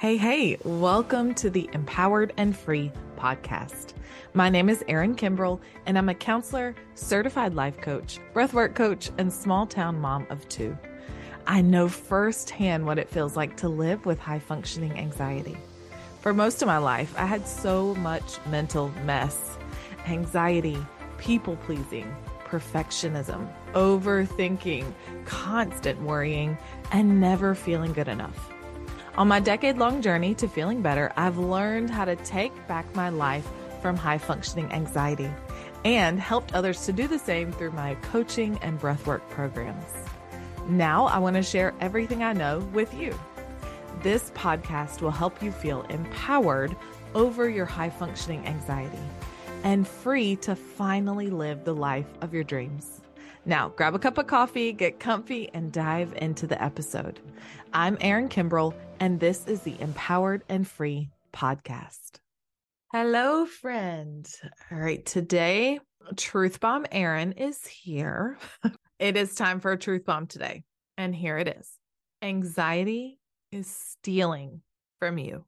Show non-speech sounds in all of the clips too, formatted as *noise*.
Hey, hey, welcome to the Empowered and Free podcast. My name is Erin Kimbrell, and I'm a counselor, certified life coach, breathwork coach, and small town mom of two. I know firsthand what it feels like to live with high functioning anxiety. For most of my life, I had so much mental mess, anxiety, people pleasing, perfectionism, overthinking, constant worrying, and never feeling good enough. On my decade long journey to feeling better, I've learned how to take back my life from high functioning anxiety and helped others to do the same through my coaching and breathwork programs. Now I want to share everything I know with you. This podcast will help you feel empowered over your high functioning anxiety and free to finally live the life of your dreams. Now, grab a cup of coffee, get comfy, and dive into the episode. I'm Erin Kimbrell, and this is the Empowered and Free podcast. Hello, friend. All right, today, Truth Bomb Erin is here. *laughs* it is time for a Truth Bomb today, and here it is Anxiety is stealing from you.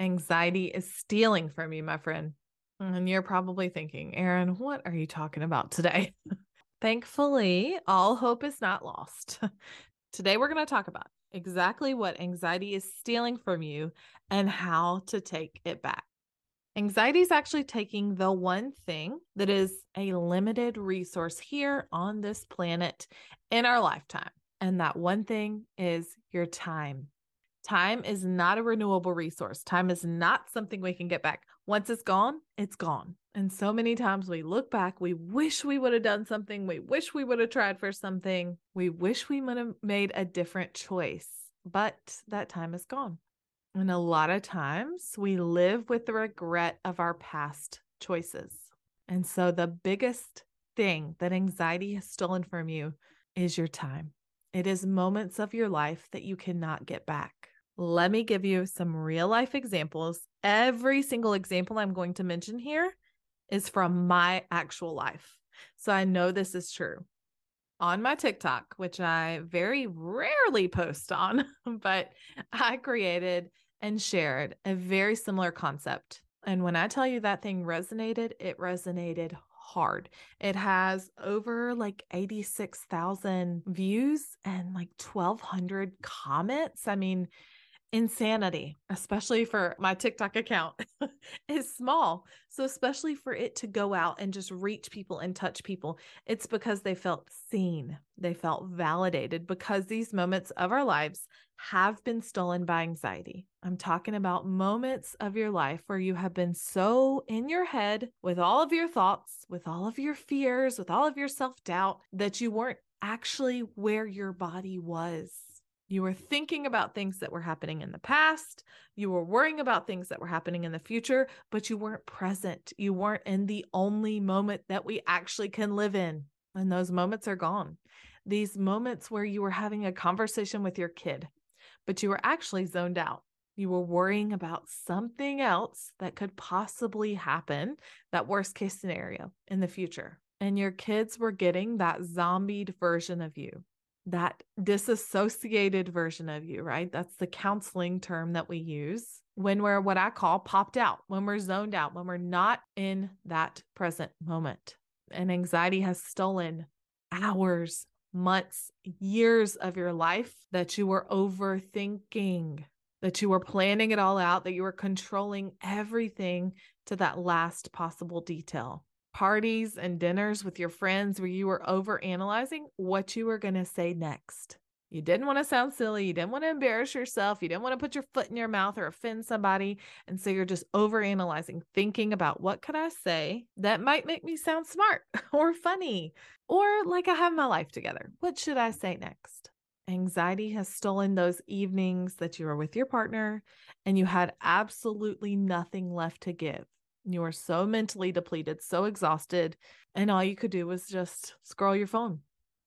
Anxiety is stealing from you, my friend. And you're probably thinking, Erin, what are you talking about today? *laughs* Thankfully, all hope is not lost. *laughs* Today, we're going to talk about exactly what anxiety is stealing from you and how to take it back. Anxiety is actually taking the one thing that is a limited resource here on this planet in our lifetime. And that one thing is your time. Time is not a renewable resource. Time is not something we can get back. Once it's gone, it's gone. And so many times we look back, we wish we would have done something. We wish we would have tried for something. We wish we would have made a different choice, but that time is gone. And a lot of times we live with the regret of our past choices. And so the biggest thing that anxiety has stolen from you is your time. It is moments of your life that you cannot get back. Let me give you some real life examples. Every single example I'm going to mention here is from my actual life. So I know this is true. On my TikTok, which I very rarely post on, *laughs* but I created and shared a very similar concept. And when I tell you that thing resonated, it resonated hard. It has over like 86,000 views and like 1,200 comments. I mean, insanity, especially for my TikTok account, *laughs* is small. So, especially for it to go out and just reach people and touch people, it's because they felt seen, they felt validated, because these moments of our lives have been stolen by anxiety. I'm talking about moments of your life where you have been so in your head with all of your thoughts, with all of your fears, with all of your self doubt that you weren't actually where your body was you were thinking about things that were happening in the past. You were worrying about things that were happening in the future, but you weren't present. You weren't in the only moment that we actually can live in. And those moments are gone. These moments where you were having a conversation with your kid, but you were actually zoned out. You were worrying about something else that could possibly happen, that worst case scenario in the future. And your kids were getting that zombied version of you that disassociated version of you, right? That's the counseling term that we use when we're what I call popped out, when we're zoned out, when we're not in that present moment. And anxiety has stolen hours, months, years of your life that you were overthinking, that you were planning it all out, that you were controlling everything to that last possible detail parties and dinners with your friends where you were over analyzing what you were going to say next. You didn't want to sound silly. You didn't want to embarrass yourself. You didn't want to put your foot in your mouth or offend somebody. And so you're just over analyzing, thinking about what could I say that might make me sound smart *laughs* or funny or like I have my life together. What should I say next? Anxiety has stolen those evenings that you were with your partner and you had absolutely nothing left to give. You were so mentally depleted, so exhausted, and all you could do was just scroll your phone.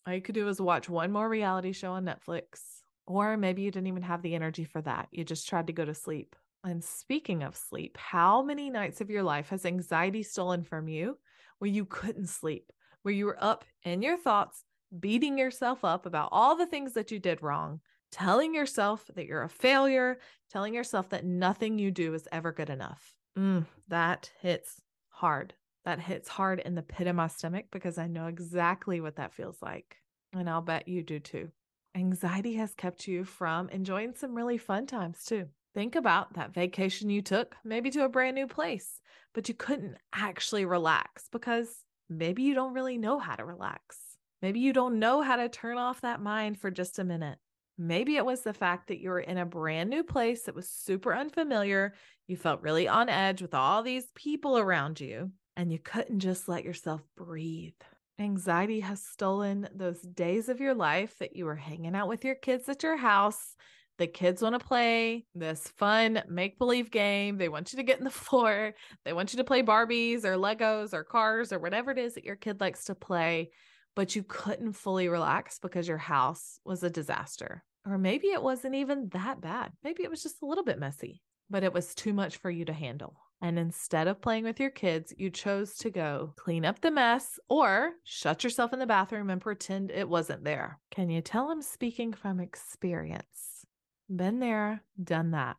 All you could do was watch one more reality show on Netflix. Or maybe you didn't even have the energy for that. You just tried to go to sleep. And speaking of sleep, how many nights of your life has anxiety stolen from you where you couldn't sleep, where you were up in your thoughts, beating yourself up about all the things that you did wrong, telling yourself that you're a failure, telling yourself that nothing you do is ever good enough. Mm, that hits hard. That hits hard in the pit of my stomach because I know exactly what that feels like. And I'll bet you do too. Anxiety has kept you from enjoying some really fun times too. Think about that vacation you took, maybe to a brand new place, but you couldn't actually relax because maybe you don't really know how to relax. Maybe you don't know how to turn off that mind for just a minute. Maybe it was the fact that you were in a brand new place that was super unfamiliar. You felt really on edge with all these people around you, and you couldn't just let yourself breathe. Anxiety has stolen those days of your life that you were hanging out with your kids at your house. The kids want to play this fun make believe game. They want you to get in the *laughs* floor. They want you to play Barbies or Legos or cars or whatever it is that your kid likes to play, but you couldn't fully relax because your house was a disaster. Or maybe it wasn't even that bad. Maybe it was just a little bit messy, but it was too much for you to handle. And instead of playing with your kids, you chose to go clean up the mess or shut yourself in the bathroom and pretend it wasn't there. Can you tell I'm speaking from experience? Been there, done that.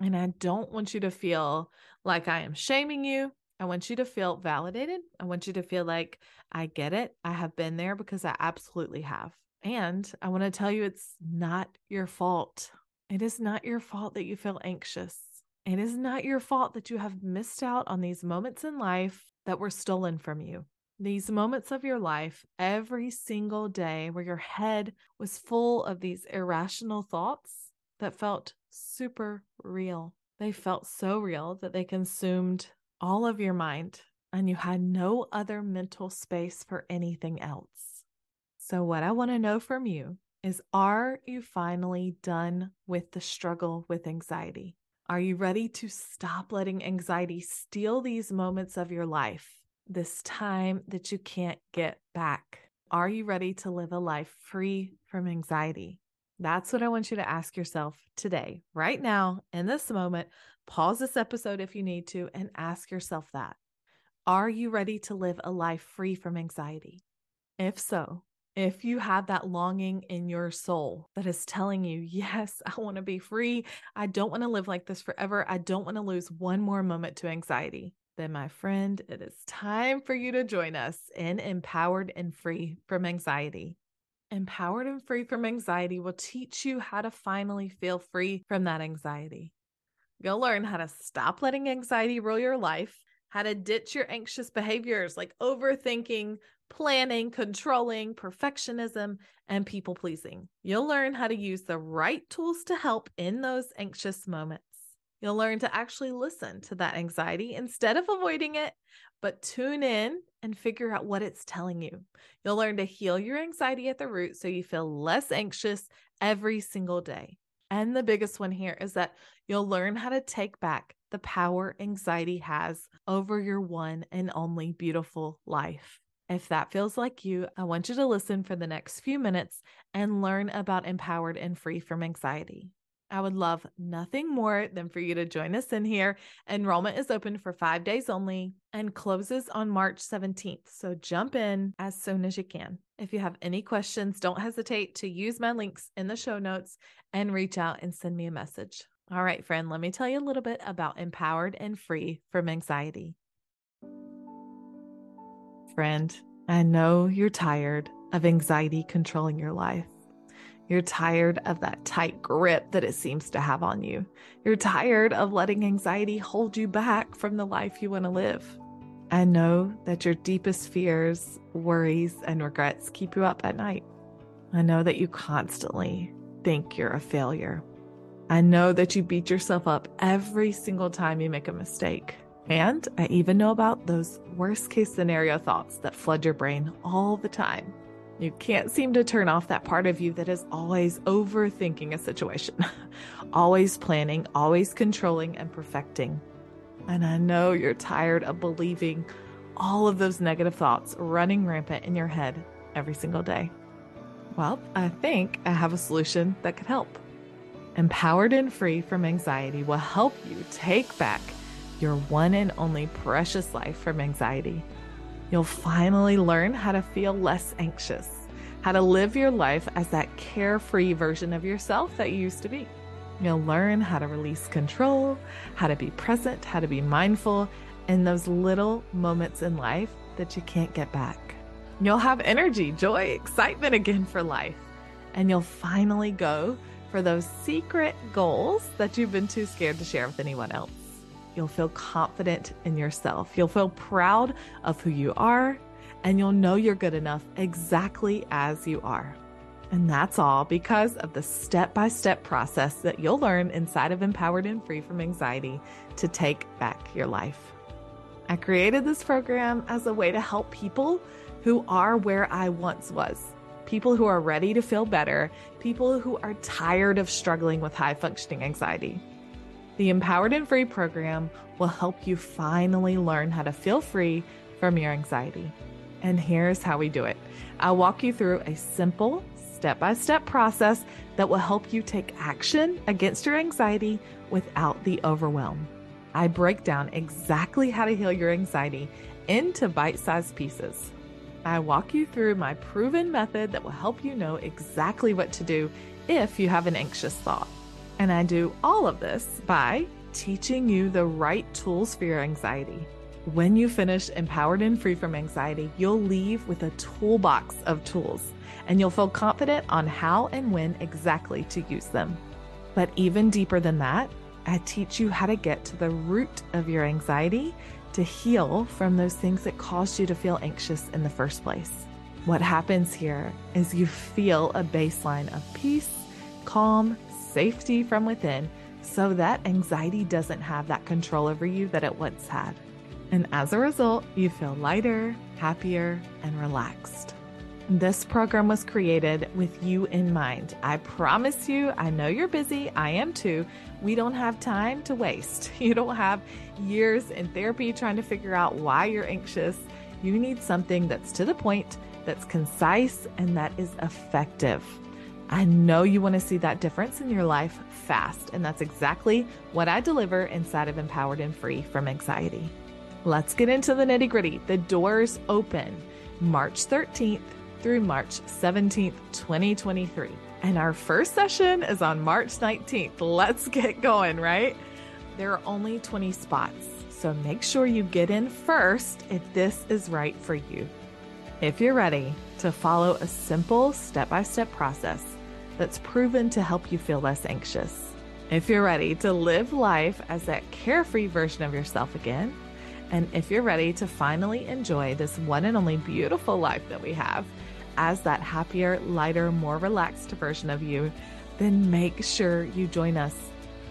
And I don't want you to feel like I am shaming you. I want you to feel validated. I want you to feel like I get it. I have been there because I absolutely have. And I want to tell you it's not your fault. It is not your fault that you feel anxious. It is not your fault that you have missed out on these moments in life that were stolen from you. These moments of your life, every single day, where your head was full of these irrational thoughts that felt super real. They felt so real that they consumed all of your mind, and you had no other mental space for anything else. So, what I want to know from you is Are you finally done with the struggle with anxiety? Are you ready to stop letting anxiety steal these moments of your life, this time that you can't get back? Are you ready to live a life free from anxiety? That's what I want you to ask yourself today, right now, in this moment. Pause this episode if you need to and ask yourself that. Are you ready to live a life free from anxiety? If so, if you have that longing in your soul that is telling you, yes, I want to be free. I don't want to live like this forever. I don't want to lose one more moment to anxiety. Then, my friend, it is time for you to join us in Empowered and Free from Anxiety. Empowered and Free from Anxiety will teach you how to finally feel free from that anxiety. You'll learn how to stop letting anxiety rule your life, how to ditch your anxious behaviors like overthinking, planning, controlling, perfectionism, and people pleasing. You'll learn how to use the right tools to help in those anxious moments. You'll learn to actually listen to that anxiety instead of avoiding it, but tune in and figure out what it's telling you. You'll learn to heal your anxiety at the root so you feel less anxious every single day. And the biggest one here is that you'll learn how to take back the power anxiety has over your one and only beautiful life. If that feels like you, I want you to listen for the next few minutes and learn about Empowered and Free from Anxiety. I would love nothing more than for you to join us in here. Enrollment is open for five days only and closes on March 17th. So jump in as soon as you can. If you have any questions, don't hesitate to use my links in the show notes and reach out and send me a message. All right, friend, let me tell you a little bit about Empowered and Free from Anxiety. Friend, I know you're tired of anxiety controlling your life. You're tired of that tight grip that it seems to have on you. You're tired of letting anxiety hold you back from the life you want to live. I know that your deepest fears, worries, and regrets keep you up at night. I know that you constantly think you're a failure. I know that you beat yourself up every single time you make a mistake. And I even know about those worst case scenario thoughts that flood your brain all the time. You can't seem to turn off that part of you that is always overthinking a situation, *laughs* always planning, always controlling and perfecting. And I know you're tired of believing all of those negative thoughts running rampant in your head every single day. Well, I think I have a solution that could help. Empowered and free from anxiety will help you take back your one and only precious life from anxiety. You'll finally learn how to feel less anxious, how to live your life as that carefree version of yourself that you used to be. You'll learn how to release control, how to be present, how to be mindful in those little moments in life that you can't get back. You'll have energy, joy, excitement again for life. And you'll finally go for those secret goals that you've been too scared to share with anyone else. You'll feel confident in yourself. You'll feel proud of who you are, and you'll know you're good enough exactly as you are. And that's all because of the step by step process that you'll learn inside of Empowered and Free from Anxiety to take back your life. I created this program as a way to help people who are where I once was. People who are ready to feel better, people who are tired of struggling with high functioning anxiety. The Empowered and Free program will help you finally learn how to feel free from your anxiety. And here's how we do it I'll walk you through a simple, step by step process that will help you take action against your anxiety without the overwhelm. I break down exactly how to heal your anxiety into bite sized pieces. I walk you through my proven method that will help you know exactly what to do if you have an anxious thought. And I do all of this by teaching you the right tools for your anxiety. When you finish Empowered and Free from Anxiety, you'll leave with a toolbox of tools and you'll feel confident on how and when exactly to use them. But even deeper than that, I teach you how to get to the root of your anxiety to heal from those things that caused you to feel anxious in the first place. What happens here is you feel a baseline of peace, calm, safety from within so that anxiety doesn't have that control over you that it once had. And as a result, you feel lighter, happier, and relaxed. This program was created with you in mind. I promise you, I know you're busy. I am too. We don't have time to waste. *laughs* You don't have years in therapy trying to figure out why you're anxious. You need something that's to the point, that's concise, and that is effective. I know you want to see that difference in your life fast, and that's exactly what I deliver inside of Empowered and Free from Anxiety. Let's get into the nitty gritty. The doors open March 13th through March 17th, 2023. And our first session is on March 19th. Let's get going, right? There are only 20 spots, so make sure you get in first if this is right for you. If you're ready to follow a simple step by step process that's proven to help you feel less anxious, if you're ready to live life as that carefree version of yourself again, and if you're ready to finally enjoy this one and only beautiful life that we have, as that happier, lighter, more relaxed version of you, then make sure you join us.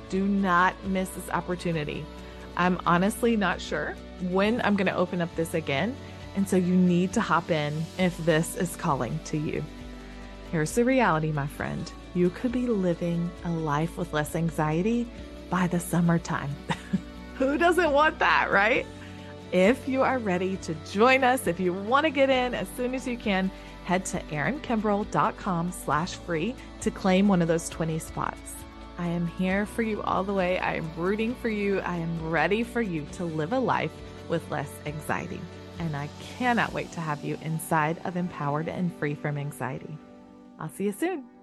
Do not miss this opportunity. I'm honestly not sure when I'm going to open up this again. And so you need to hop in if this is calling to you. Here's the reality, my friend. You could be living a life with less anxiety by the summertime. *laughs* Who doesn't want that, right? If you are ready to join us, if you want to get in as soon as you can, head to erinkimbrell.com slash free to claim one of those 20 spots. I am here for you all the way. I am rooting for you. I am ready for you to live a life with less anxiety. And I cannot wait to have you inside of Empowered and Free from Anxiety. I'll see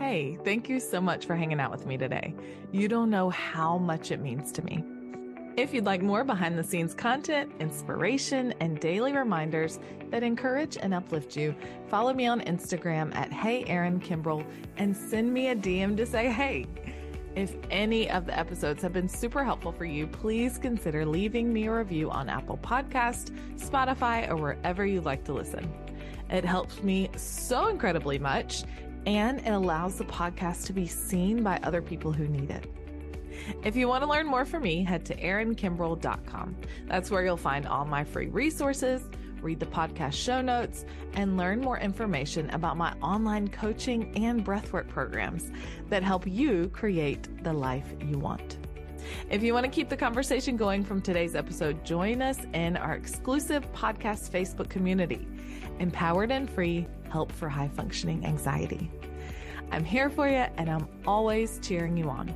Hey, thank you so much for hanging out with me today. You don't know how much it means to me. If you'd like more behind the scenes content, inspiration, and daily reminders that encourage and uplift you, follow me on Instagram at Hey Erin Kimbrell and send me a DM to say hey. If any of the episodes have been super helpful for you, please consider leaving me a review on Apple Podcast, Spotify, or wherever you like to listen. It helps me so incredibly much, and it allows the podcast to be seen by other people who need it. If you want to learn more from me, head to erinkimbrell.com. That's where you'll find all my free resources, read the podcast show notes, and learn more information about my online coaching and breathwork programs that help you create the life you want. If you want to keep the conversation going from today's episode, join us in our exclusive podcast Facebook community, Empowered and Free Help for High Functioning Anxiety. I'm here for you and I'm always cheering you on.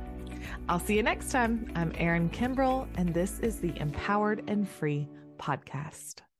I'll see you next time. I'm Erin Kimbrell, and this is the Empowered and Free podcast.